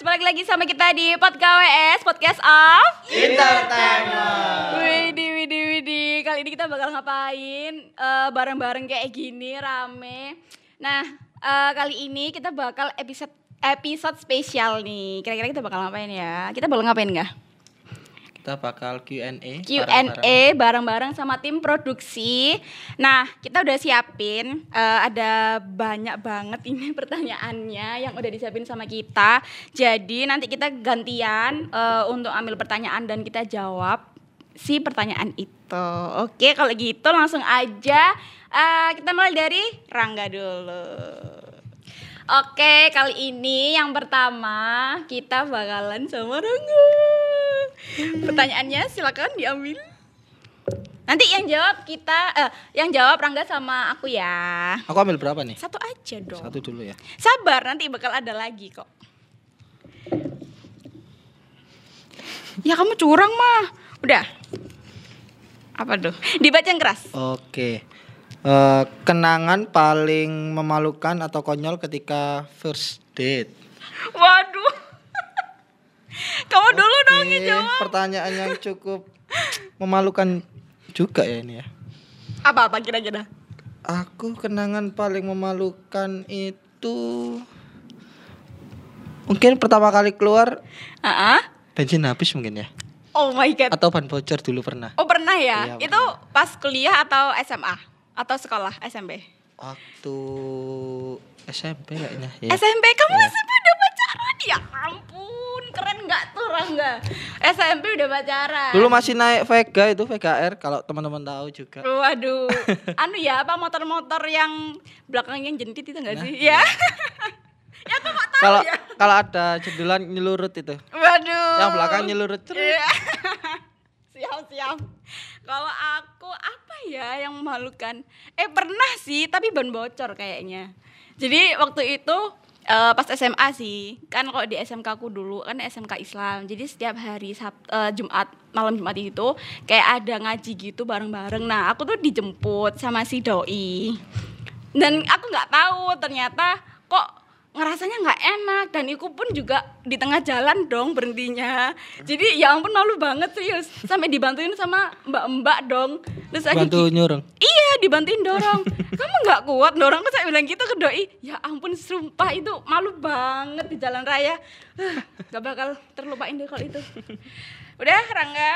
balik lagi sama kita di Podcast WS, Podcast of Entertainment. Widih, widih, widih. Kali ini kita bakal ngapain? Eh, bareng-bareng kayak gini, rame. Nah, eh, kali ini kita bakal episode episode spesial nih. Kira-kira kita bakal ngapain ya? Kita bakal ngapain nggak? Kita bakal Q&A. Q&A bareng-bareng sama tim produksi. Nah, kita udah siapin eh, ada banyak banget ini pertanyaannya yang udah disiapin sama kita. Jadi nanti kita gantian eh, untuk ambil pertanyaan dan kita jawab si pertanyaan itu. Oke, kalau gitu langsung aja eh, kita mulai dari Rangga dulu. Oke, kali ini yang pertama kita bakalan sama Rangga. Pertanyaannya silakan diambil. Nanti yang jawab kita, eh, yang jawab Rangga sama aku ya. Aku ambil berapa nih? Satu aja dong. Satu dulu ya. Sabar, nanti bakal ada lagi kok. Ya kamu curang mah. Udah. Apa tuh? Dibaca yang keras. Oke. Eh, kenangan paling memalukan atau konyol ketika first date. Waduh. Kamu dulu dong yang jawab. Pertanyaan yang cukup memalukan juga ya ini ya. Apa-apa kira-kira? Aku kenangan paling memalukan itu mungkin pertama kali keluar Ah, bensin habis mungkin ya. Oh my god. Atau ban bocor dulu pernah. Oh pernah ya? Iya, Itu pas kuliah atau SMA? Atau sekolah SMP? Waktu SMP kayaknya ya. SMP kamu Iya. SMP udah pacaran? Ya ampun, keren nggak tuh Rangga? SMP udah pacaran. Dulu masih naik Vega itu VGR kalau teman-teman tahu juga. Waduh, anu ya apa motor-motor yang belakangnya jentit itu enggak Nah, sih? Ya. ya aku nggak tahu Kalau ya. kalau ada jendelan nyelurut itu. Waduh. Yang belakang nyelurut. cerut. Kalau aku apa ya yang memalukan? Eh pernah sih, tapi ban bocor kayaknya. Jadi waktu itu eh, pas SMA sih, kan kalau di SMK aku dulu kan SMK Islam. Jadi setiap hari Sab eh, Jumat malam Jumat itu kayak ada ngaji gitu bareng-bareng. Nah aku tuh dijemput sama si doi. Dan aku nggak tahu ternyata kok ngerasanya nggak enak dan iku pun juga di tengah jalan dong berhentinya. Jadi ya ampun malu banget serius. Sampai dibantuin sama mbak-mbak dong. Terus aku Bantu nyurung. iya dibantuin dorong. Kamu nggak kuat dorong? Kok saya bilang gitu ke doi ya ampun sumpah itu malu banget di jalan raya. Ah, nggak bakal terlupain deh kalau itu. Udah Rangga?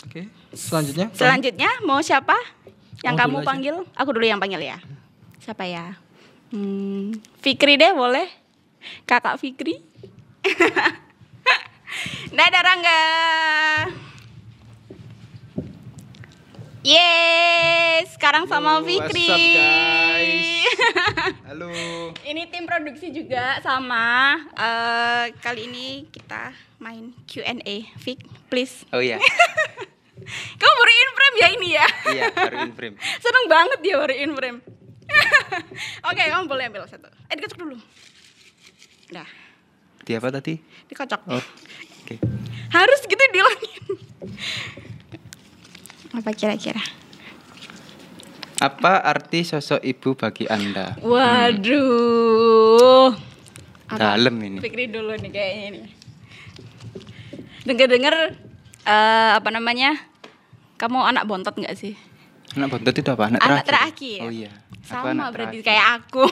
Oke. Selanjutnya. selanjutnya mau siapa? Yang Oh, kamu dulu aja. panggil? Aku dulu yang panggil ya. Siapa ya Hmm, Fikri deh boleh kakak Fikri Dadah Rangga Yes, sekarang sama Yo, Fikri. what's up, guys? Halo. Ini tim produksi juga sama. Eh, kali ini kita main Q&A. Fik, please. Oh iya. Kamu baru in frame ya ini ya? iya, baru in frame. Seneng banget dia baru in frame. Oke, kamu boleh ambil satu. Eh, dikocok dulu. Nah, Di apa tadi? dikocok. Oh. Oke. Harus gitu dilangin. Apa kira-kira? Apa arti sosok ibu bagi Anda? Waduh. Apa? Dalam ini. Fikri dulu nih kayaknya nih. Dengar-dengar eh, apa namanya? Kamu anak bontot nggak sih? Anak bontot itu apa? Anak, Anak terakhir. terakhir. Oh iya. Aku Sama anak berarti terakhir. kayak aku.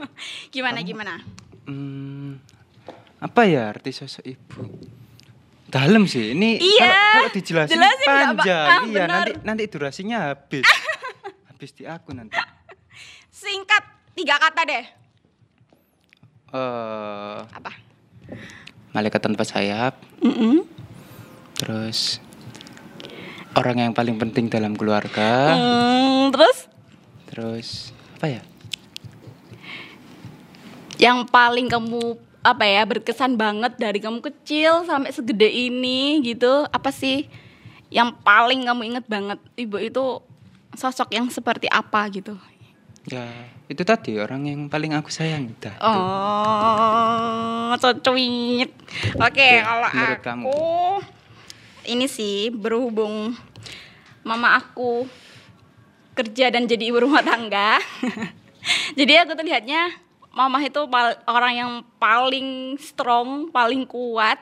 gimana gimana? Hmm, apa ya arti sosok ibu? Dalam sih. Ini Iya, kalau, kalau dijelasin jelasin panjang. Ah, iya, benar. nanti nanti durasinya habis. habis di aku nanti. Singkat tiga kata deh. Eh, Apa? malaikat tanpa sayap. Mm-mm. Terus orang yang paling penting dalam keluarga. Hmm, terus Terus apa ya? yang paling kamu apa ya berkesan banget dari kamu kecil sampai segede ini gitu apa sih yang paling kamu inget banget ibu itu sosok yang seperti apa gitu Ya, itu tadi orang yang paling aku sayang dah. oh cocuit oke kalau menurut aku kamu? Ini sih berhubung mama aku kerja dan jadi ibu rumah tangga jadi aku tuh lihatnya mama itu orang yang paling strong, paling kuat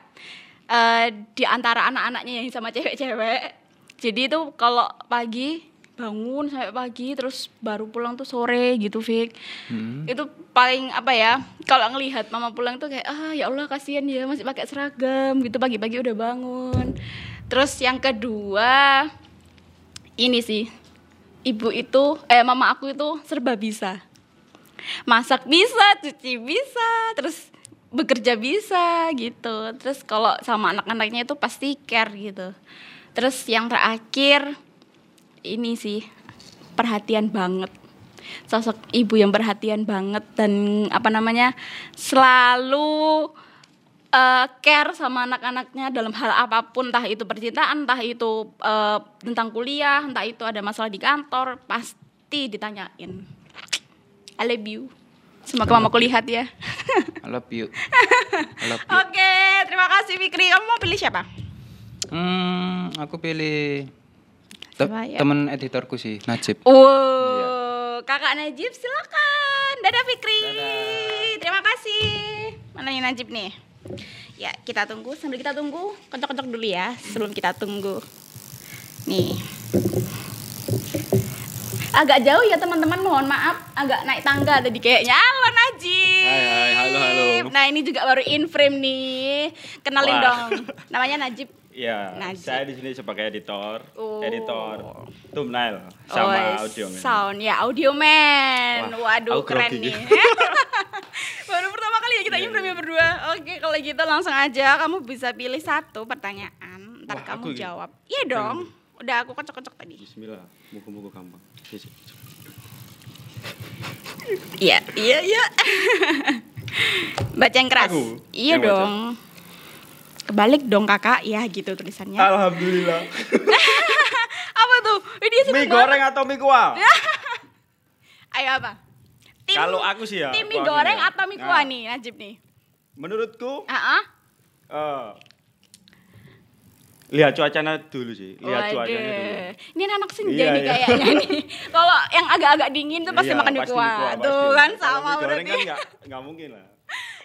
eh, di antara anak-anaknya yang sama cewek-cewek. Jadi itu kalau pagi bangun sampai pagi terus baru pulang tuh sore gitu Fik. Hmm. Itu paling apa ya? Kalau ngelihat mama pulang tuh kayak ah ya Allah kasihan ya masih pakai seragam gitu pagi-pagi udah bangun. Terus yang kedua ini sih. Ibu itu eh mama aku itu serba bisa. Masak bisa cuci bisa terus bekerja bisa gitu. Terus kalau sama anak-anaknya itu pasti care gitu. Terus yang terakhir ini sih perhatian banget. Sosok ibu yang perhatian banget dan apa namanya selalu eh, care sama anak-anaknya dalam hal apa pun entah itu percintaan entah itu eh, tentang kuliah entah itu ada masalah di kantor pasti ditanyain I love you semoga mamaku lihat ya I love you. I love you. oke terima kasih Fikri kamu mau pilih siapa Hmm, aku pilih te- ya? temen editorku sih, Najib. Wow, kakak Najib silakan. Dadah Fikri. Terima kasih. Mana nih Najib nih? Ya, kita tunggu. Sambil kita tunggu, kocok-kocok dulu ya sebelum kita tunggu. Nih. Agak jauh ya teman-teman, mohon maaf. Agak naik tangga tadi kayaknya. Halo Najib. Hai, hai, halo, halo. Nah, ini juga baru in frame nih. Kenalin Wah. dong. Namanya Najib. Iya, saya di sini sebagai editor, Oh. editor thumbnail sama Oh, audio man. Sound ya, audio man. Wah, Waduh, keren grogi nih. Baru pertama kali ya kita Iya, iya. berdua. Oke, kalau gitu langsung aja kamu bisa pilih satu pertanyaan, ntar Wah, kamu aku gitu? jawab. Iya dong. Udah aku kocok-kocok tadi. Bismillah, muka-muka gampang. Yes. Iya, iya, iya. Baca yang keras. Aku Iya yang baca? dong. Kebalik dong kakak, ya gitu tulisannya. Alhamdulillah. Apa tuh? Ini mie banget. goreng atau mie kuah? Ayo apa? Kalau aku sih ya, Tim mie goreng ya. atau mie kuah Nah. nih, Najib nih? Menurutku, Ah, ah. eh, lihat cuacanya dulu sih. Lihat cuacanya dulu. Waduh. Ini anak senja Iya, nih iya. kayaknya nih. Kalau yang agak-agak dingin tuh pasti Iya, makan pasti kuah. Tuh kan sama goreng berarti. kan nggak mungkin lah.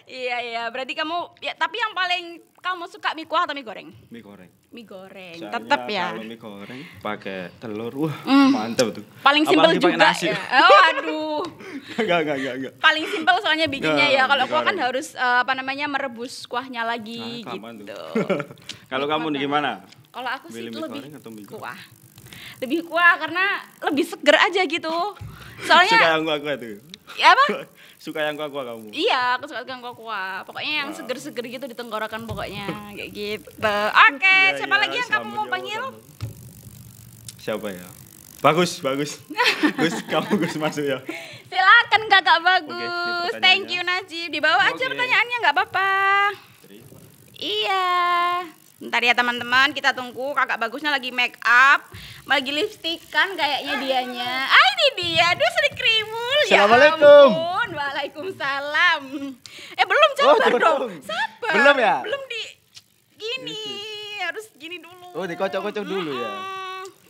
Iya iya, berarti kamu ya tapi yang paling kamu suka mie kuah atau mie goreng? Mie goreng. Mie goreng. Soalnya Tetap ya. Kalau mie goreng pakai telur, wah Mm. mantap tuh. Paling simpel juga nasi. ya. Oh, aduh. Enggak, enggak, enggak, enggak. Paling simpel soalnya bikinnya ya. Nah, Kalau kuah kan harus eh, apa namanya merebus kuahnya lagi Nah, gitu. tuh. Kalau kamu nih gimana? Kalau aku sih lebih kuah. Lebih kuah karena lebih seger aja gitu. Suka Soalnya yang kuah-kuah tuh. Ya apa? Suka yang kuah-kuah kamu. Iya, aku suka yang kuah-kuah. Pokoknya yang Wow. seger-seger gitu di tenggorokan pokoknya kayak gitu. Oke, Iya, siapa iya, lagi yang kamu mau ya, panggil? sambut. Siapa ya? Bagus, bagus. Gus, kamu Gus masuk ya. Silakan Kakak bagus. ini Thank you Najib. Dibawa aja Oke. pertanyaannya nggak apa-apa. Iya. Ntar ya teman-teman, kita tunggu kakak bagusnya lagi make up, lagi lipstikan kayaknya dianya. Ah ini dia, aduh sedikit krimul. Ya Assalamualaikum. ampun, Waalaikumsalam. Eh belum Oh, sabar belum. dong. Sabar. Belum ya? Belum di gini, harus gini dulu. Oh, dikocok-kocok dulu ya?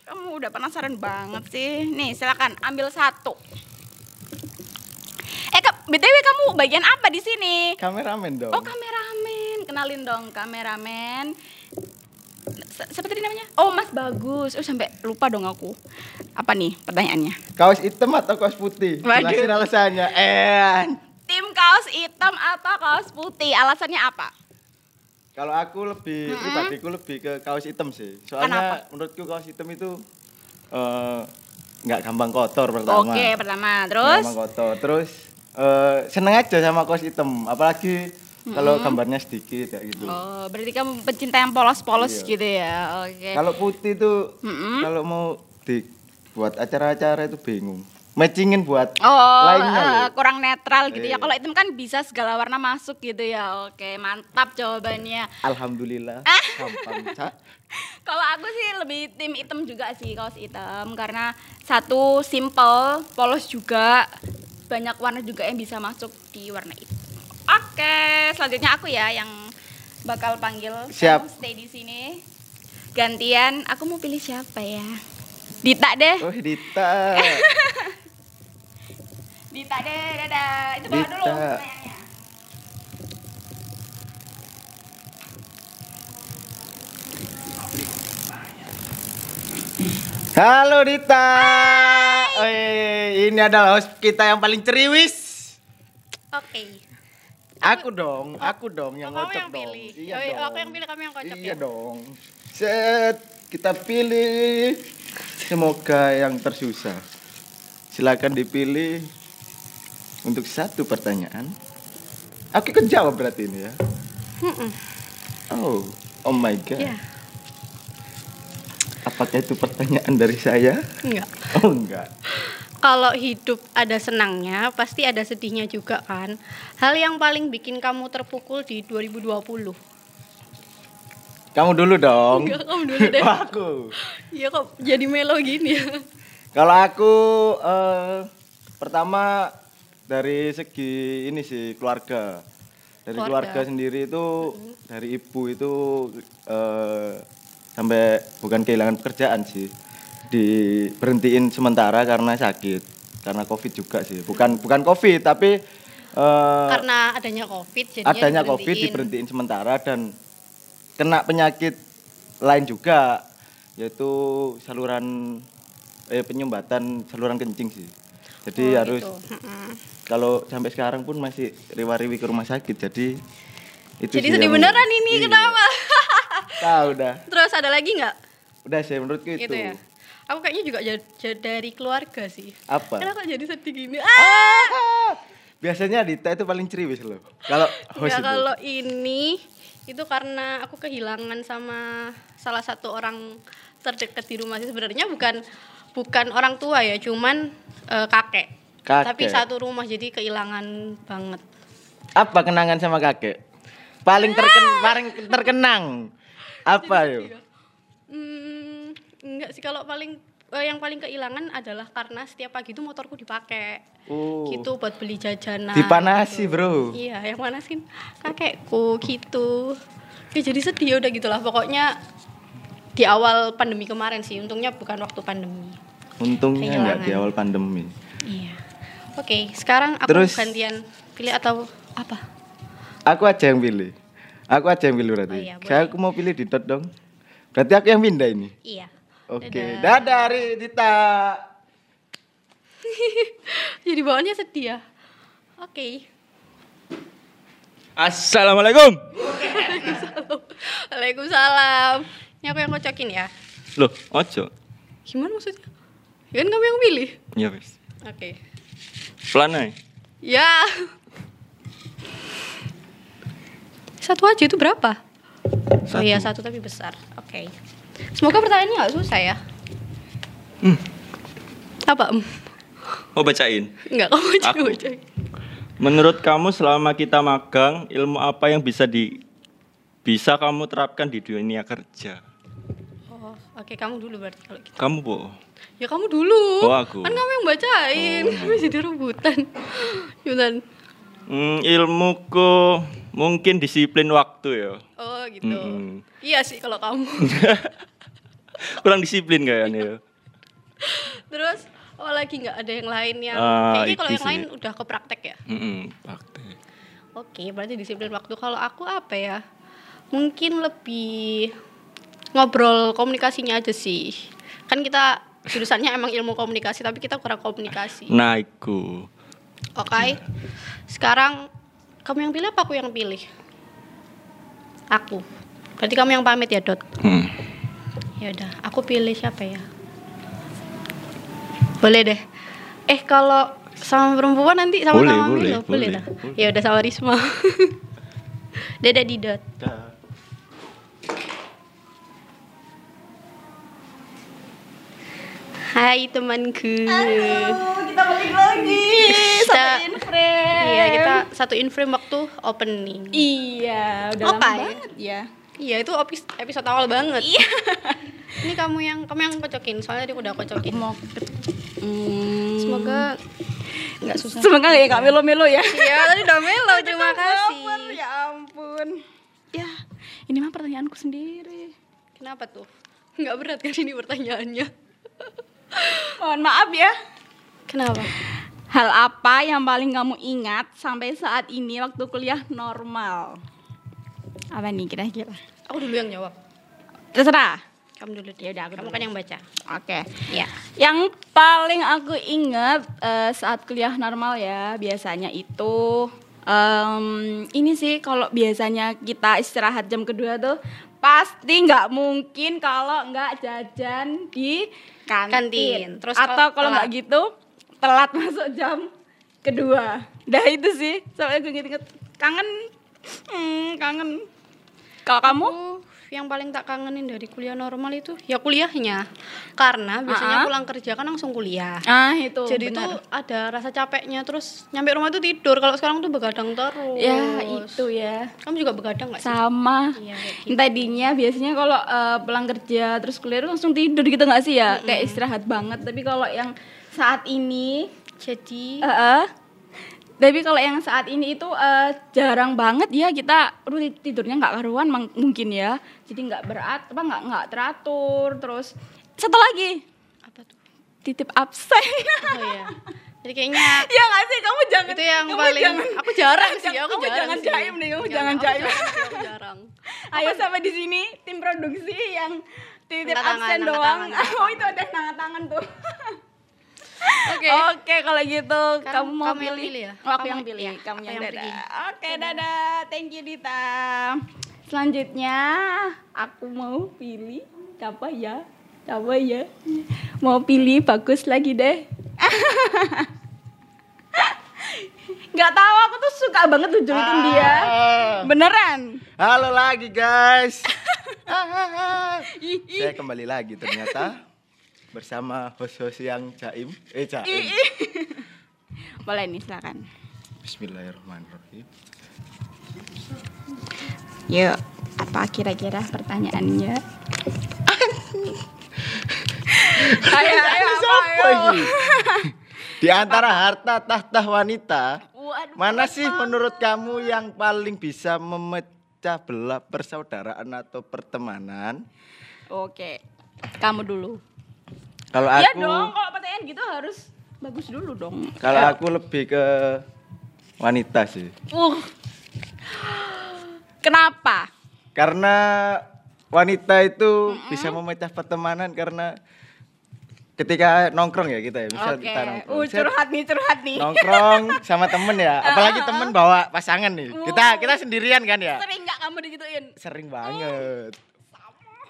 Kamu udah penasaran banget sih. Nih, silakan ambil satu. Eh, Kak, BTW kamu bagian apa di sini? Kameramen dong. Oh kameramen, kenalin dong kameramen. Siapa tadi namanya? Oh Mas Bagus. Oh sampai lupa dong aku. Apa nih pertanyaannya? Kaos hitam atau kaos putih? Waduh. Jelasin alasannya. Eh. Tim kaos hitam atau kaos putih? Alasannya apa? Kalau aku lebih pribadiku lebih ke kaos hitam sih. Soalnya Kenapa? menurutku kaos hitam itu eh, nggak gampang kotor pertama. Oke pertama, Nggak terus gampang kotor. Terus eh, seneng aja sama kaos hitam. Apalagi kalau gambarnya sedikit kayak gitu. oh berarti kamu pencinta yang polos-polos Iya. gitu ya? Oke. Kalau putih tuh Mm-mm. kalau mau dibuat acara-acara itu bingung. Matchingin buat Oh, lainnya loh. kurang netral gitu ya. Iya. Kalau hitam kan bisa segala warna masuk gitu ya. Oke, mantap jawabannya. Alhamdulillah. Ah. Gampang. Kalau aku sih lebih tim hitam juga sih kaos hitam karena satu simple, polos juga, banyak warna juga yang bisa masuk di warna itu. Oke, selanjutnya aku ya yang bakal panggil. Siap. Kamu stay di sini. Gantian, aku mau pilih siapa ya? Dita deh. Oh, Dita. Dita deh, dadah. Itu bawa dulu Dita. pertanyaannya. Halo Dita. Oi, ini adalah host kita yang paling ceriwis. Oke. Aku dong, aku dong yang Oh, kamu ngocok yang dong. pilih. Iya Oh, iya, dong. aku yang pilih, kamu yang kocok Iya ya? dong. Set, kita pilih. Semoga yang tersusah. Silakan dipilih untuk satu pertanyaan. Aku ikut jawab berarti ini ya. Oh, oh my god. Iya. Apakah itu pertanyaan dari saya? Enggak. Oh enggak. Kalau hidup ada senangnya, pasti ada sedihnya juga kan. Hal yang paling bikin kamu terpukul di 2020. Kamu dulu dong. Enggak, kamu dulu deh. Aku. Iya kok jadi melo gini ya. Kalau aku eh, pertama dari segi ini sih keluarga. Dari Keluarga. keluarga, sendiri itu dari ibu itu eh, sampai bukan kehilangan pekerjaan sih. Diberhentiin sementara karena sakit. Karena Covid juga sih. Bukan bukan Covid tapi eh, Karena adanya Covid jadinya adanya Covid diberhentiin. diberhentiin sementara dan kena penyakit lain juga yaitu saluran eh penyumbatan saluran kencing sih. Jadi Oh, harus gitu. Kalau sampai sekarang pun masih riwa-riwi ke rumah sakit. Jadi itu Jadi sedih beneran ini, Iya. kenapa? Tahu udah. Terus ada lagi nggak? Udah sih menurutku itu. Itu ya. Aku kayaknya juga dari keluarga sih. Apa? Kenapa jadi sedih gini? Ah! Ah, Biasanya Dita itu paling ceriwis loh. Kalau host Ya kalau ini itu karena aku kehilangan sama salah satu orang terdekat di rumah sih sebenarnya bukan bukan orang tua ya, cuman eh, kakek. Kakek. Tapi satu rumah jadi kehilangan banget. Apa kenangan sama kakek? Paling terken paling terkenang. Apa yuk? Hmm, enggak sih kalau paling eh, yang paling kehilangan adalah karena setiap pagi itu motorku dipakai. Oh. Gitu buat beli jajanan. Dipanasi, gitu. Bro. Iya, yang manasin kakekku gitu. Ya jadi sedih udah gitulah pokoknya di awal pandemi kemarin sih, untungnya bukan waktu pandemi. Untungnya nggak di awal pandemi. Iya. Oke, sekarang aku Terus- gantian pilih atau apa? Aku aja yang pilih. Aku aja yang pilih berarti. Oh iya, boleh. Saya aku mau pilih Dita dong. Berarti aku yang pindah ini. Iya. Oke. Dadah. Dadah, Ri, Dita. Jadi bawaannya sedih ya. Oke. Assalamualaikum. Waalaikumsalam. Ini aku yang kocokin ya. Loh, ojo. Gimana maksudnya? Ya kan kamu yang pilih. Ya wis. Oke. Pelan ae. Ya. Satu aja itu berapa? Oh iya satu tapi besar. Oke. Semoga pertanyaannya nggak susah ya. Hmm. Apa? em? Mau bacain. Enggak kamu juga Aku. baca. Menurut kamu selama kita magang, ilmu apa yang bisa di bisa kamu terapkan di dunia kerja? Oh, oke kamu dulu berarti kalau gitu. Kamu, Bu. Ya kamu dulu. Oh, aku. Kan kamu yang bacain. Oh. Masih di rebutan. Yutan. Hmm, ilmuku mungkin disiplin waktu ya. Oh gitu. Mm-mm. Iya sih kalau kamu. Kurang disiplin kayaknya ya. Terus oh lagi nggak ada yang lain yang Ah, kayaknya kalau yang sih. lain udah ke praktek ya. Mm-mm, praktek. Oke, berarti disiplin waktu. Kalau aku apa ya? Mungkin lebih ngobrol komunikasinya aja sih. Kan kita jurusannya emang ilmu komunikasi, tapi kita kurang komunikasi. Nah. Oke. Sekarang kamu yang pilih apa aku yang pilih? Aku. Berarti kamu yang pamit ya, Dot. Hmm. Ya udah, aku pilih siapa ya? Boleh deh. Eh kalau sama perempuan nanti sama Boleh, sama boleh, boleh, boleh, dah. boleh. Ya udah sama Risma. Dadah Didot. Hai temanku. kita satu in frame waktu opening. Iya, udah Oke. lama banget ya. Iya, itu episode awal banget. Iya. Ini kamu yang kamu yang kocokin, soalnya dia udah kocokin. Mau hmm, Semoga nggak susah. Semoga ya nggak melo-melo ya. Iya, tadi udah melo, terima Baper, kasih. Ya ampun. Ya, ini mah pertanyaanku sendiri. Kenapa tuh? Nggak berat kan ini pertanyaannya? Mohon maaf ya. Kenapa? Hal apa yang paling kamu ingat sampai saat ini waktu kuliah normal? Apa nih kira-kira? Aku dulu yang jawab. Terserah. Kamu dulu. Ya udah, aku Kamu dulu. kan yang baca. Oke. Iya. Yang paling aku ingat eh, saat kuliah normal ya biasanya itu em, ini sih kalau biasanya kita istirahat jam kedua tuh pasti nggak mungkin kalau nggak jajan di kantin. Kantin. Terus atau kalau nggak gitu telat masuk jam kedua. Dah itu sih sampai aku inget-inget kangen, hmm, kangen. Kalau kamu? Yang paling tak kangenin dari kuliah normal itu ya kuliahnya. Karena biasanya Ah. pulang kerja kan langsung kuliah. Ah itu. Jadi benar. tuh ada rasa capeknya terus nyampe rumah tuh tidur. Kalau sekarang tuh begadang terus. ya itu ya. Kamu juga begadang nggak sih? sama Iya, gitu. Tadinya biasanya kalau eh, pulang kerja terus kuliah tuh langsung tidur gitu nggak sih ya kayak istirahat banget tapi kalau yang saat ini Jadi eh, eh, tapi kalau yang saat ini itu eh, jarang banget ya kita rutin tidurnya nggak karuan mungkin ya jadi nggak berat apa nggak nggak teratur terus satu lagi apa tuh? titip absen Oh iya. Jadi kayaknya ya nggak sih kamu jangan itu yang kamu paling jangan, aku jarang sih, aku kamu jarang jangan sih. jaim nih kamu Jangan, jangan aku jaim aku jarang. Ayo sampai di sini tim produksi yang titip tangan, absen doang. tangan, Oh itu ada tangan tangan tuh. Oke. Oke kalau gitu Sekarang kamu mau kamu pilih? pilih ya? Oh, aku Kamu- yang pilih. iya, kamu yang, yang dadah. pergi. Oke dadah. Thank you Dita. Selanjutnya aku mau pilih siapa ya? Siapa ya? Mau pilih bagus lagi deh. Gak tahu aku tuh suka banget tuh dia. Beneran. Halo lagi guys. Saya kembali lagi ternyata bersama host-host yang jaim. Eh jaim. Boleh nih silakan. Bismillahirrahmanirrahim. Yuk, apa kira-kira pertanyaannya? ayo, ayo, apa, ini? Di antara harta tahta wanita, Waduh, mana sih menurut kamu yang paling bisa memecah belah persaudaraan atau pertemanan? Oke, kamu dulu. Kalau Iya aku, dong, kalau pertanyaan gitu harus bagus dulu dong. kalau aku lebih ke wanita sih. Uh. Kenapa? Karena wanita itu bisa memecah pertemanan karena ketika nongkrong ya kita ya, misal Oke, kita nongkrong. uh, curhat nih, curhat nih. nongkrong sama temen ya, apalagi temen bawa pasangan nih. Kita kita sendirian kan ya. Sering nggak kamu digituin? Sering banget.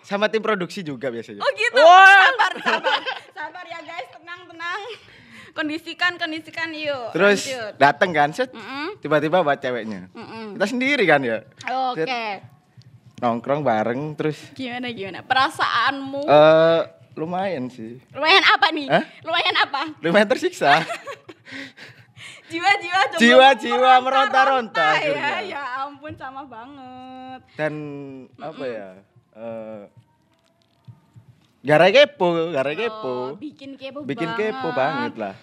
Sama tim produksi juga biasanya. Oh gitu. Wah. Sabar, sabar. Sabar ya guys, tenang, tenang. Kondisikan, kondisikan yuk. Terus dateng kan, set, tiba-tiba bawa ceweknya. Mm-mm. Kita sendiri kan ya. Oke. Set, nongkrong bareng terus Gimana gimana? Perasaanmu eh lumayan sih. lumayan apa nih? Hah? Lumayan apa? Lumayan tersiksa. Jiwa-jiwa Jiwa-jiwa meronta-ronta ya. Ya ampun sama banget. Dan apa ya? Eh gara kepo, gara Oh, kepo. bikin kepo Bikin banget. kepo banget lah.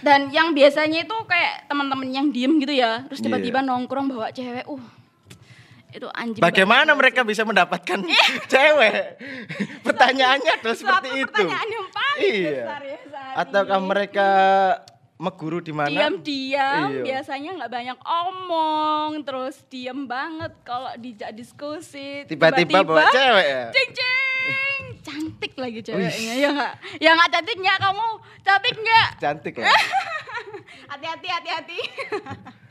Dan yang biasanya itu kayak teman-teman yang diem gitu ya, terus Iya. tiba-tiba nongkrong bawa cewek. Uh. Itu anjing. Bagaimana banget. mereka bisa mendapatkan cewek? Pertanyaannya adalah seperti itu. pertanyaan yang paling Iya. besar ya saat Ataukah ini. mereka meguru di mana? diam-diam Iya. biasanya nggak banyak omong terus diem banget kalau dijak diskusi Tiba-tiba bawa cewek ya? cing cing cantik lagi ceweknya ya nggak ya nggak cantik nggak kamu cantik nggak Cantik ya. hati-hati hati-hati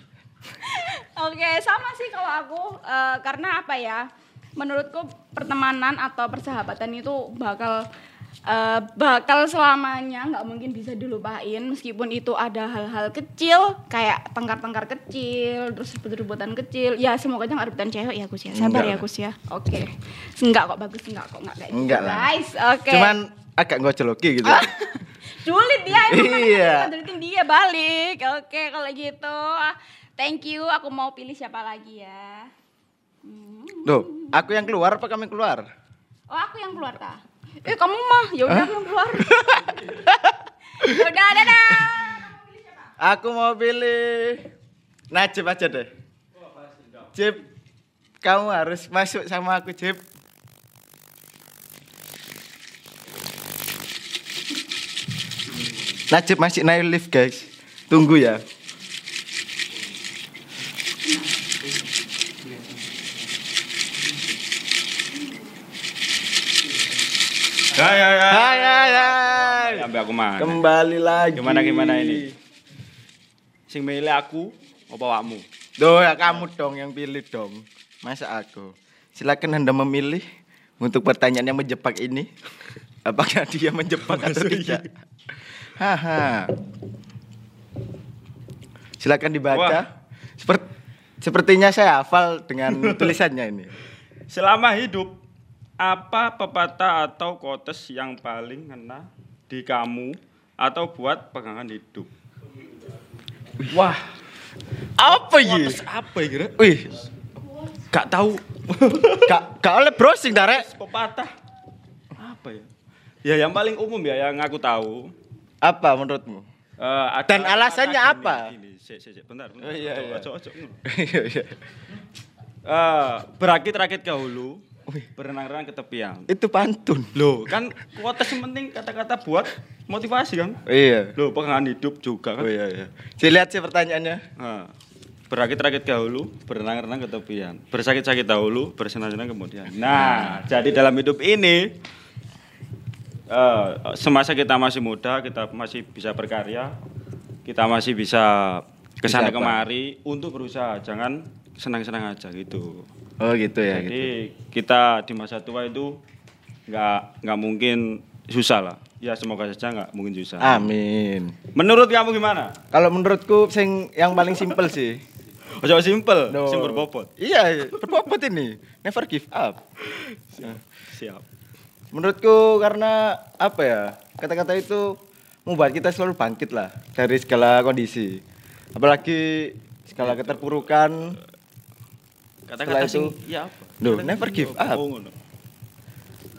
oke sama sih kalau aku eh, karena apa ya menurutku pertemanan atau persahabatan itu bakal eh, bakal selamanya nggak mungkin bisa dilupain meskipun itu ada hal-hal kecil kayak tengkar-tengkar kecil terus rebut-rebutan kecil ya semoga aja nggak rebutan cewek ya Gus ya sabar Enggak ya lah. Gus ya oke enggak kok bagus enggak kok enggak kayak gitu, Enggak lah. guys oke Cuman agak ngojoloki gitu. Julid dia emang Iya. iya. julitin dia balik. Oke kalau gitu. Thank you. Aku mau pilih siapa lagi ya? Loh, aku yang keluar apa kamu yang keluar? Oh aku yang keluar ta? Eh kamu mah ya udah aku yang keluar. udah dadah. Aku mau pilih Najib aja deh. Jib, kamu harus masuk sama aku Jib. Najib masih naik lift guys. Tunggu ya. Ya ya ya. Hai hai hai. Sampai aku mana? Kembali lagi. Gimana gimana ini? Sing milih aku apa wakmu? Duh, ya kamu dong yang pilih dong. Masa aku. Silakan Anda memilih untuk pertanyaan yang menjebak ini. Apakah dia menjebak atau tidak? Haha. Silakan dibaca. Wah. Seperti sepertinya saya hafal dengan tulisannya ini. Selama hidup apa pepatah atau quotes yang paling ngena di kamu atau buat pegangan hidup? Wah, Apa ini? quotes apa ya kira? Wih, Gak tahu gak, gak oleh browsing Darek. pepatah apa ya? Ya yang paling umum ya yang aku tahu. Apa menurutmu? Eh, ada Dan alasannya apa? gini, gini. Sik, sik, sik, bentar, bentar. Oh, iya, iya. ojo, ngono. Iya, iya. Eh, berakit-rakit ke hulu, berenang-renang ke tepian. Itu pantun. Loh, kan kuota penting kata-kata buat motivasi kan? Iya. Loh, pegangan hidup juga kan? Oh iya iya. Saya lihat sih pertanyaannya. Nah, berakit-rakit ke hulu, berenang-renang ke tepian. Bersakit-sakit dahulu, bersenang-senang kemudian. Nah, jadi dalam hidup ini eh, semasa kita masih muda, kita masih bisa berkarya, kita masih bisa ke sana kemari untuk berusaha, jangan senang-senang aja gitu. Oh gitu ya gitu. Jadi kita di masa tua itu nggak nggak mungkin susah lah. Ya semoga saja nggak mungkin susah. Amin. Menurut kamu gimana? Kalau menurutku sing yang paling simpel sih. Ojo simple, No. sing berbobot. Iya, berbobot ini. Never give up. Siap. Menurutku karena apa ya? Kata-kata itu membuat kita selalu bangkit lah dari segala kondisi. Apalagi segala keterpurukan. Kata-kata sing ya apa? Duh, Kata-kata never give up. Oh, ngono.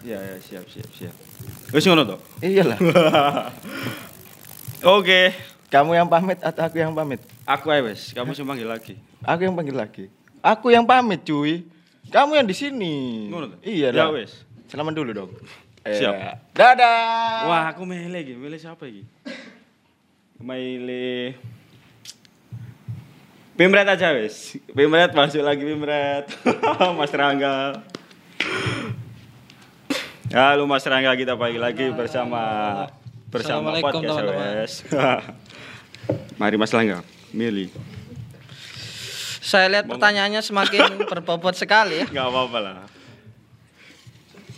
Ya, ya, siap, siap, siap. Wis ngono to. Iyalah. Oke. Kamu yang pamit atau aku yang pamit? Aku ae wis, kamu sing panggil lagi. Aku yang panggil lagi. Aku yang pamit, cuy. Kamu yang di sini. Ngono to? Iya Ya lah. wis. Selamat dulu dong. Siap. Eh, Dadah. Wah, aku milih iki. Milih siapa iki? Milih Pimret aja wis. Pimret masuk lagi Pimret. Mas Rangga. Halo Mas Rangga kita pagi lagi bersama bersama podcast teman-teman. wes. Mari Mas Rangga, milih. Saya lihat pertanyaannya semakin berbobot sekali ya. Enggak apa-apa lah.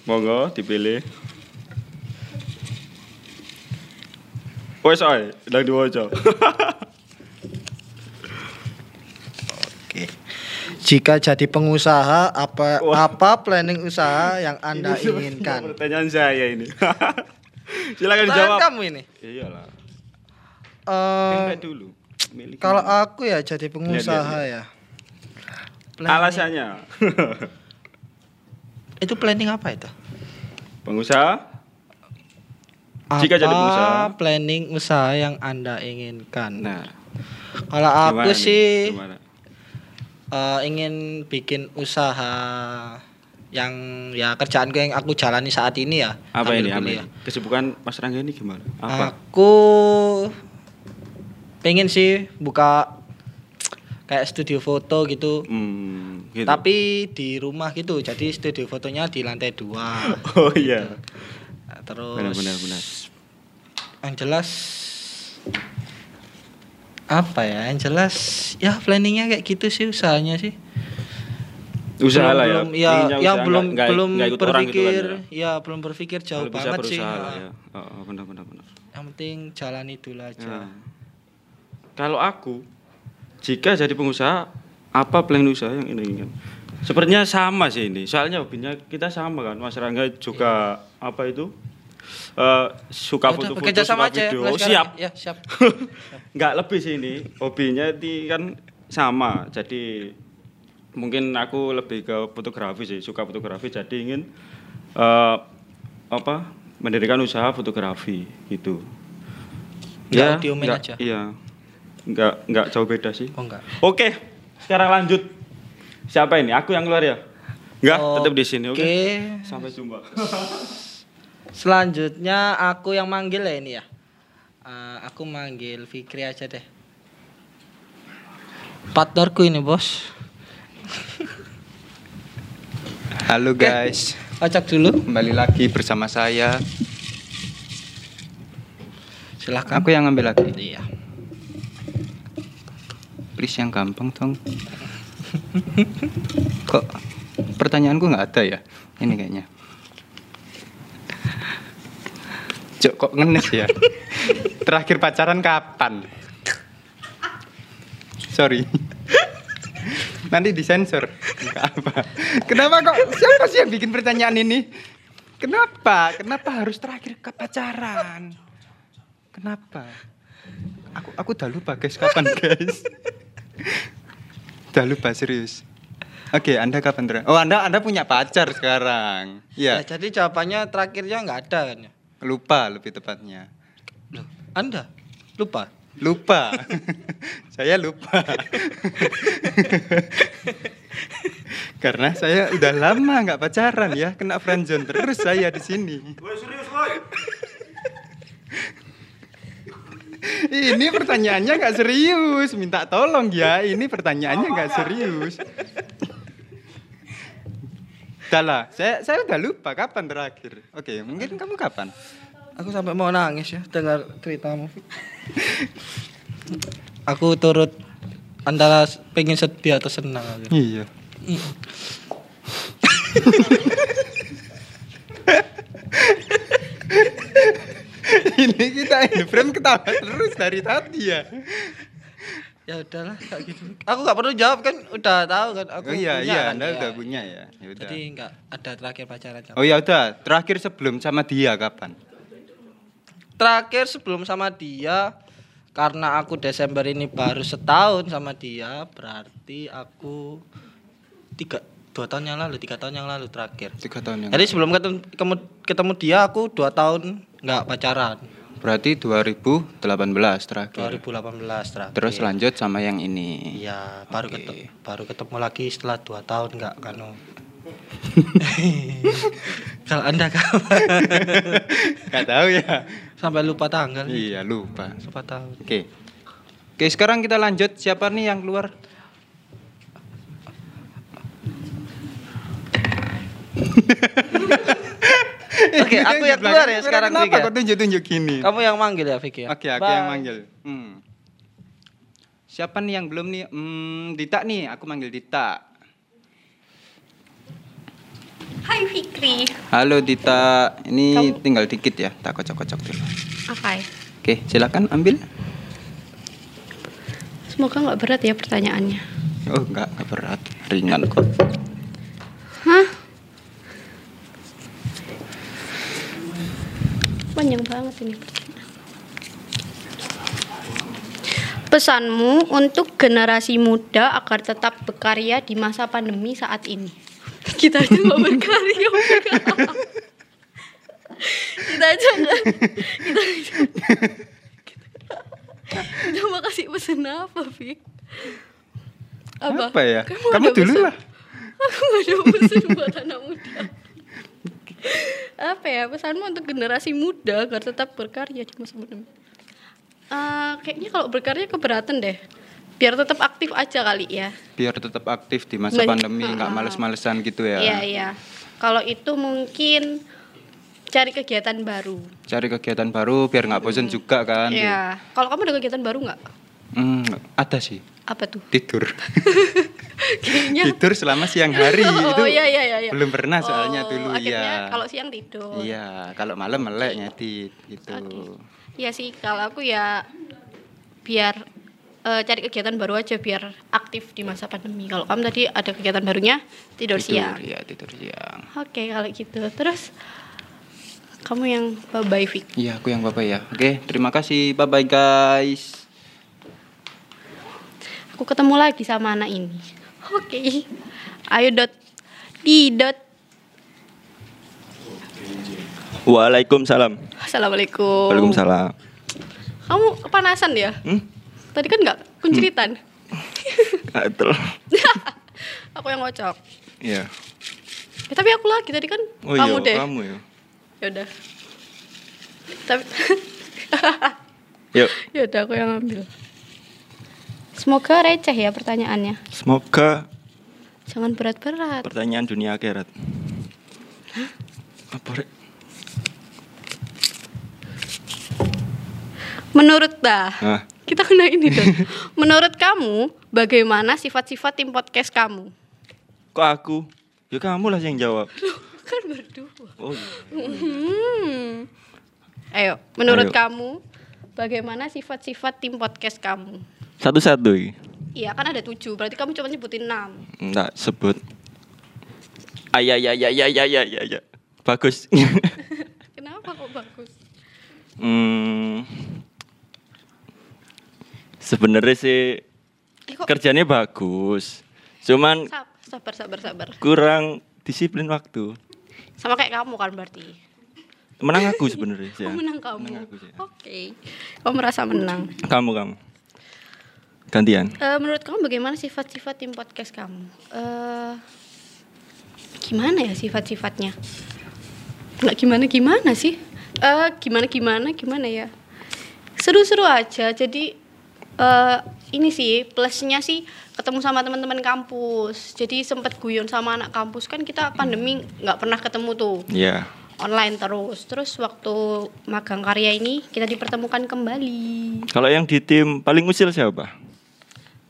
Monggo dipilih. Wes oi, udah diwaca. Jika jadi pengusaha apa Wah. apa planning usaha yang Anda Ini inginkan? Pertanyaan saya ini. Silakan Pertanyaan dijawab. kamu ini. Iyalah. Pimret dulu. Milih kalau gimana? aku ya jadi pengusaha ya. Planning- alasannya Itu planning apa itu? pengusaha Jika jadi Apa pengusaha. planning usaha yang Anda inginkan? nah Kalau aku gimana sih Gimana? Eh, ingin bikin usaha yang ya kerjaanku yang aku jalani saat ini ya. apa ini apa ini? kesibukan Mas Rangga ini gimana apa Aku pengen sih buka kayak studio foto gitu. hmm, gitu. Tapi di rumah gitu. Jadi studio fotonya di lantai dua. oh iya Terus benar benar benar Yang jelas apa ya? Yang jelas ya planningnya kayak gitu sih usahanya sih. usaha belum, lah ya belum, ya, yang usaha, belum nggak- belum ikut orang gitu kan berpikir ya. ya belum berpikir jauh bisa banget sih. lah Nah, ya oh, oh, benar benar benar Yang penting jalani dulu aja. Nah, kalau aku jika jadi pengusaha apa plan usaha yang ini inginkan sepertinya sama sih ini soalnya hobinya kita sama kan Mas Rangga juga apa itu Eh, suka Ya foto-foto suka sama aja. video. mulai Oh, sekarang. siap. Ya, siap. nggak lebih sih ini. Hobinya di kan sama. Jadi mungkin aku lebih ke fotografi sih suka fotografi. Jadi ingin eh, apa mendirikan usaha fotografi gitu. Audio man nggak- aja? iya. Nggak nggak jauh beda sih. Oh enggak. oke sekarang lanjut. Siapa ini? Aku yang keluar ya? Nggak? Tetap di sini oke? Oke. sampai jumpa Selanjutnya aku yang manggil ya ini ya. Eh, aku manggil Fikri aja deh. Partnerku ini, Bos. Halo guys, Kocok dulu. kembali lagi bersama saya. Silahkan. Aku yang ngambil lagi. Iya. Please yang gampang dong. Kok pertanyaanku nggak ada ya? Ini kayaknya. Cok kok ngenes ya? Terakhir pacaran kapan? Sorry. Nanti disensor. Nggak apa. Kenapa kok siapa sih yang bikin pertanyaan ini? Kenapa? Kenapa harus terakhir ke pacaran? Kenapa? Aku aku udah lupa guys kapan guys. udah lupa serius. Oke, Anda kapan terakhir? Oh, Anda Anda punya pacar sekarang. Ya, Iya. jadi jawabannya terakhirnya nggak ada kan ya? Lupa lebih tepatnya. Loh, Anda lupa? Lupa. saya lupa. Karena saya udah lama nggak pacaran ya, kena friendzone terus saya di sini. Ini pertanyaannya nggak serius, minta tolong ya. Ini pertanyaannya nggak serius. Udah lah, saya saya udah lupa kapan terakhir. Oke, mungkin kamu kapan? Aku sampai mau nangis ya dengar ceritamu. aku turut antara pengen sedih atau senang aku. Iya. Ini kita in frame ketawa terus dari tadi ya. Ya udahlah kayak gitu. Aku nggak perlu jawab kan udah tahu kan aku. Oh iya punya iya, kan, Anda ya. udah punya ya. Ya udah. Jadi nggak ada terakhir pacaran. Oh ya udah, terakhir sebelum sama dia kapan? Terakhir sebelum sama dia karena aku Desember ini baru setahun sama dia berarti aku tiga dua tahun yang lalu tiga tahun yang lalu terakhir. Tiga tahun yang Jadi sebelum ketemu, ketemu, ketemu dia aku dua tahun nggak pacaran. Berarti 2018 terakhir. 2018 terakhir. Terus lanjut sama yang ini. Iya, baru Oke. ketemu, baru ketemu lagi setelah dua tahun nggak kan? Kalau anda kapan? Gak tahu ya. Sampai lupa tanggal. Iya, lupa. Lupa tahun. Oke. Oke, sekarang kita lanjut. Siapa nih yang keluar? Oke, aku yang keluar ya sekarang Kenapa Vicky. ya? kok tunjuk-tunjuk gini? Kamu yang manggil ya Vicky. ya? Oke, aku Bye. yang manggil. Hmm. Siapa nih yang belum nih? Hmm, Dita nih, aku manggil Dita. Hai Fikri. Halo Dita, ini Kamu- tinggal dikit ya, tak kocok-kocok dulu. Oke. Oke, silakan ambil. Semoga nggak berat ya pertanyaannya. Oh, enggak, enggak berat, ringan kok. Panjang banget ini. Pesanmu untuk generasi muda agar tetap berkarya di masa pandemi saat ini. Kita aja nggak berkarya. kita aja nggak. Kita aja. Mau kasih pesan apa, Fik? Apa, ya? Kamu Kamu, dulu pesan? lah. Aku gak ada pesan buat anak muda. Apa ya pesanmu untuk generasi muda agar tetap berkarya di masa pandemi? Eh, kayaknya kalau berkarya keberatan deh. Biar tetap aktif aja kali ya. Biar tetap aktif di masa Banyak- pandemi, enggak Ah. males-malesan gitu ya. Iya iya. Kalau itu mungkin cari kegiatan baru. Cari kegiatan baru biar nggak bosan juga kan. Iya. Kalau kamu ada kegiatan baru nggak? Hmm, ada sih. Apa tuh? Tidur. Kayaknya. tidur selama siang hari Oh, itu iya, iya, iya, iya. belum pernah soalnya Oh, dulu akhirnya ya. Kalau siang tidur. Iya, kalau malam melek ngedit gitu. Oke. Iya sih, kalau aku ya biar eh, cari kegiatan baru aja biar aktif di masa pandemi. Kalau kamu tadi ada kegiatan barunya tidur, siang. Iya, tidur siang. Oke, kalau gitu. Terus kamu yang bye Fik. Iya, aku yang bapak ya. Oke, terima kasih. Bye bye guys. Aku ketemu lagi sama anak ini. Oke. Ayo dot. Di dot. Waalaikumsalam. Assalamualaikum. Waalaikumsalam. Kamu kepanasan ya? Hmm? Tadi kan nggak kunciritan. Gatel. aku yang ngocok. Iya. Ya, tapi aku lagi tadi kan Oh kamu iya, deh. kamu ya. Ya udah. Tapi Yuk. ya udah aku yang ambil. Semoga receh ya pertanyaannya. Semoga Jangan berat-berat. pertanyaan dunia akhirat. Apa rek? Menurut dah, Nah, kita kena ini dong. Menurut kamu, bagaimana sifat-sifat tim podcast kamu? kok aku? Ya kamu lah yang jawab. Kan berdua. Oh, iya. Hmm. Ayo, menurut Ayo. kamu, bagaimana sifat-sifat tim podcast kamu? Satu-satu. Iya kan ada tujuh, berarti kamu cuma nyebutin enam. Enggak sebut. Ayah ya ya ya ya ya ya ya. Bagus. Kenapa kok bagus? hmm. Sebenarnya sih Eh kok kerjanya bagus. Cuman Sab- sabar sabar sabar. kurang disiplin waktu. Sama kayak kamu kan berarti. Menang aku sebenarnya sih. Oh, ya. menang kamu. Menang aku sih. ya. Oke. Kamu merasa menang. Kamu kamu. Gantian. Eh, menurut kamu bagaimana sifat-sifat tim podcast kamu? Eh gimana ya sifat-sifatnya? Nggak gimana-gimana sih? Eh gimana gimana gimana ya? Seru-seru aja. Jadi eh ini sih plusnya sih ketemu sama teman-teman kampus. Jadi sempet guyon sama anak kampus kan kita pandemi nggak pernah ketemu tuh Ya. online terus. Terus waktu magang karya ini kita dipertemukan kembali. Kalau yang di tim paling usil siapa?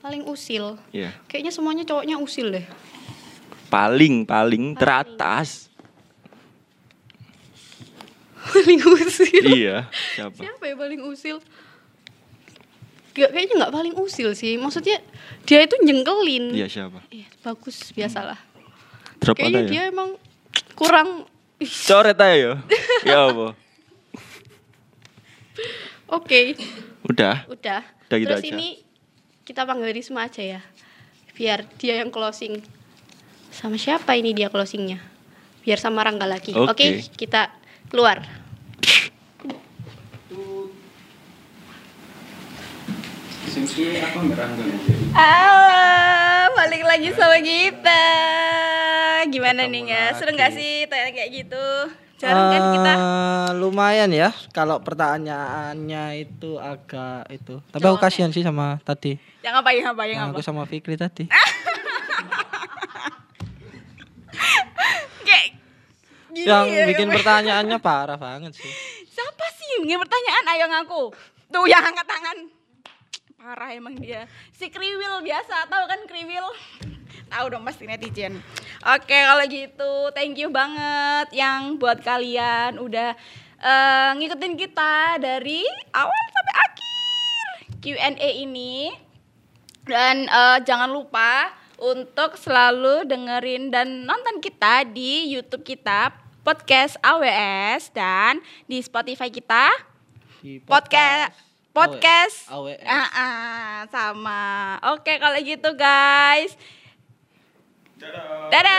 Paling usil. Iya. Kayaknya semuanya cowoknya usil deh. Paling paling teratas. paling usil. iya. Siapa? Siapa ya paling usil? Gak, kayaknya nggak paling usil sih. Maksudnya dia itu jengkelin. Iya siapa? Iya, bagus biasalah. Drop Kayaknya ada dia ya? emang kurang. Coret aja ya. ya apa? Oke, Udah. udah. Udah gitu Terus aja. ini kita panggil Risma aja ya. Biar dia yang closing. Sama siapa ini dia closingnya? Biar sama Rangga lagi. Oke. Oke, kita keluar. Ah, balik lagi sama kita. Gimana nih nggak? Seru nggak sih tanya kayak gitu? Jarang kan kita? Eh, lumayan ya kalau pertanyaannya itu agak itu. Tapi aku Jawabannya. kasihan sih sama tadi. Yang apa yang apa yang Yang apa? aku sama Fikri tadi. Kayak gini yang ya, bikin kayak- pertanyaannya parah banget sih. Siapa sih yang bikin pertanyaan? Ayo ngaku. Tuh yang angkat tangan. Parah emang dia. Si kriwil biasa, tahu kan kriwil? Tahu dong pasti netizen. Oke, kalau gitu thank you banget yang buat kalian udah eh, ngikutin kita dari awal sampai akhir Q&A ini. Dan eh, jangan lupa untuk selalu dengerin dan nonton kita di YouTube kita podcast AWS dan di Spotify kita Di podcast podcast AWS. Ah, ah, sama. Oke kalau gitu guys. Dadah.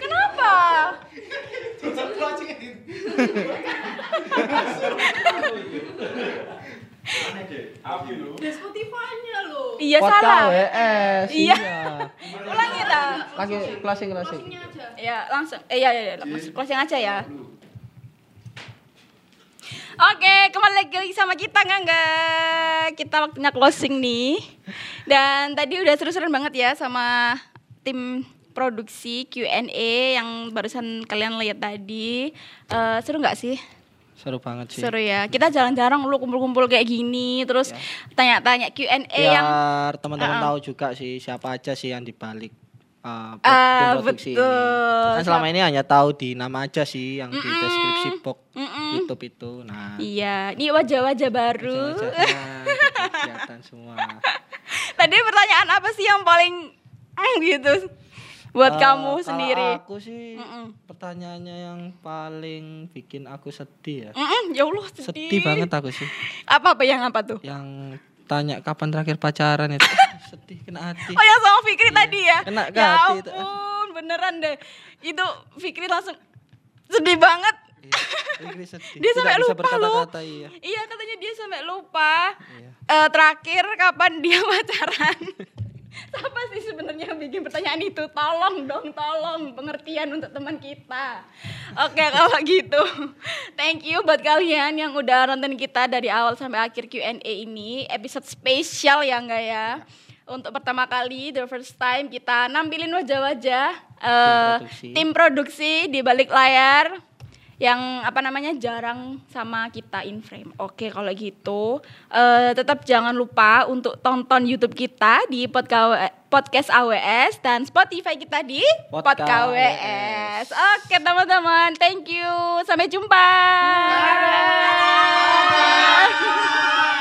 Kenapa? Spotify-nya loh. Iya Podcast salah. AWS. Iya. Ulangi dah. Lagi closing closing. Ya langsung. Eh ya ya ya. Langsung closing aja ya. Oke, kembali lagi, sama kita nggak nggak? Kita waktunya closing nih. Dan tadi udah seru-seruan banget ya sama tim produksi Q&A yang barusan kalian lihat tadi. Eh, seru nggak sih? Seru banget sih. Seru ya. Kita jarang-jarang lu kumpul-kumpul kayak gini, terus tanya-tanya Q&A yang Biar teman-teman Ah. tahu juga sih siapa aja sih yang dibalik uh, Ah, produksi betul. ini. Kan selama ini hanya tahu di nama aja sih yang di Mm-mm. deskripsi box Mm-mm. YouTube itu. Nah, Iya, ini wajah-wajah baru. wajah-wajahnya gitu, kelihatan semua. Tadi pertanyaan apa sih yang paling mm, gitu buat Eh, kamu sendiri? Aku sih Mm-mm. pertanyaannya yang paling bikin aku sedih ya. Mm-mm, ya Allah sedih. Sedih banget aku sih. Apa apa yang apa tuh? Yang tanya kapan terakhir pacaran itu. sedih kena hati. Oh yang sama Fikri tadi ya? Kena ke ya hati itu. ampun, beneran deh. Itu Fikri langsung sedih banget. Iya, Fikri sedih. Dia sampai bisa lupa loh. berkata-kata iya. Iya katanya dia sampai lupa. Iya. Eh, terakhir kapan dia pacaran Siapa sih sebenarnya yang bikin pertanyaan itu? Tolong dong, tolong pengertian untuk teman kita. Oke, kalau gitu. Thank you buat kalian yang udah nonton kita dari awal sampai akhir Q&A ini. Episode spesial ya enggak ya? Untuk pertama kali, the first time kita nampilin wajah-wajah produksi. tim produksi di balik layar yang apa namanya jarang sama kita in frame. Oke, kalau gitu uh, tetap jangan lupa untuk tonton YouTube kita di podcast AWS dan Spotify kita di podcast AWS. Oke, teman-teman, thank you. Sampai jumpa. Bye. Bye. Bye.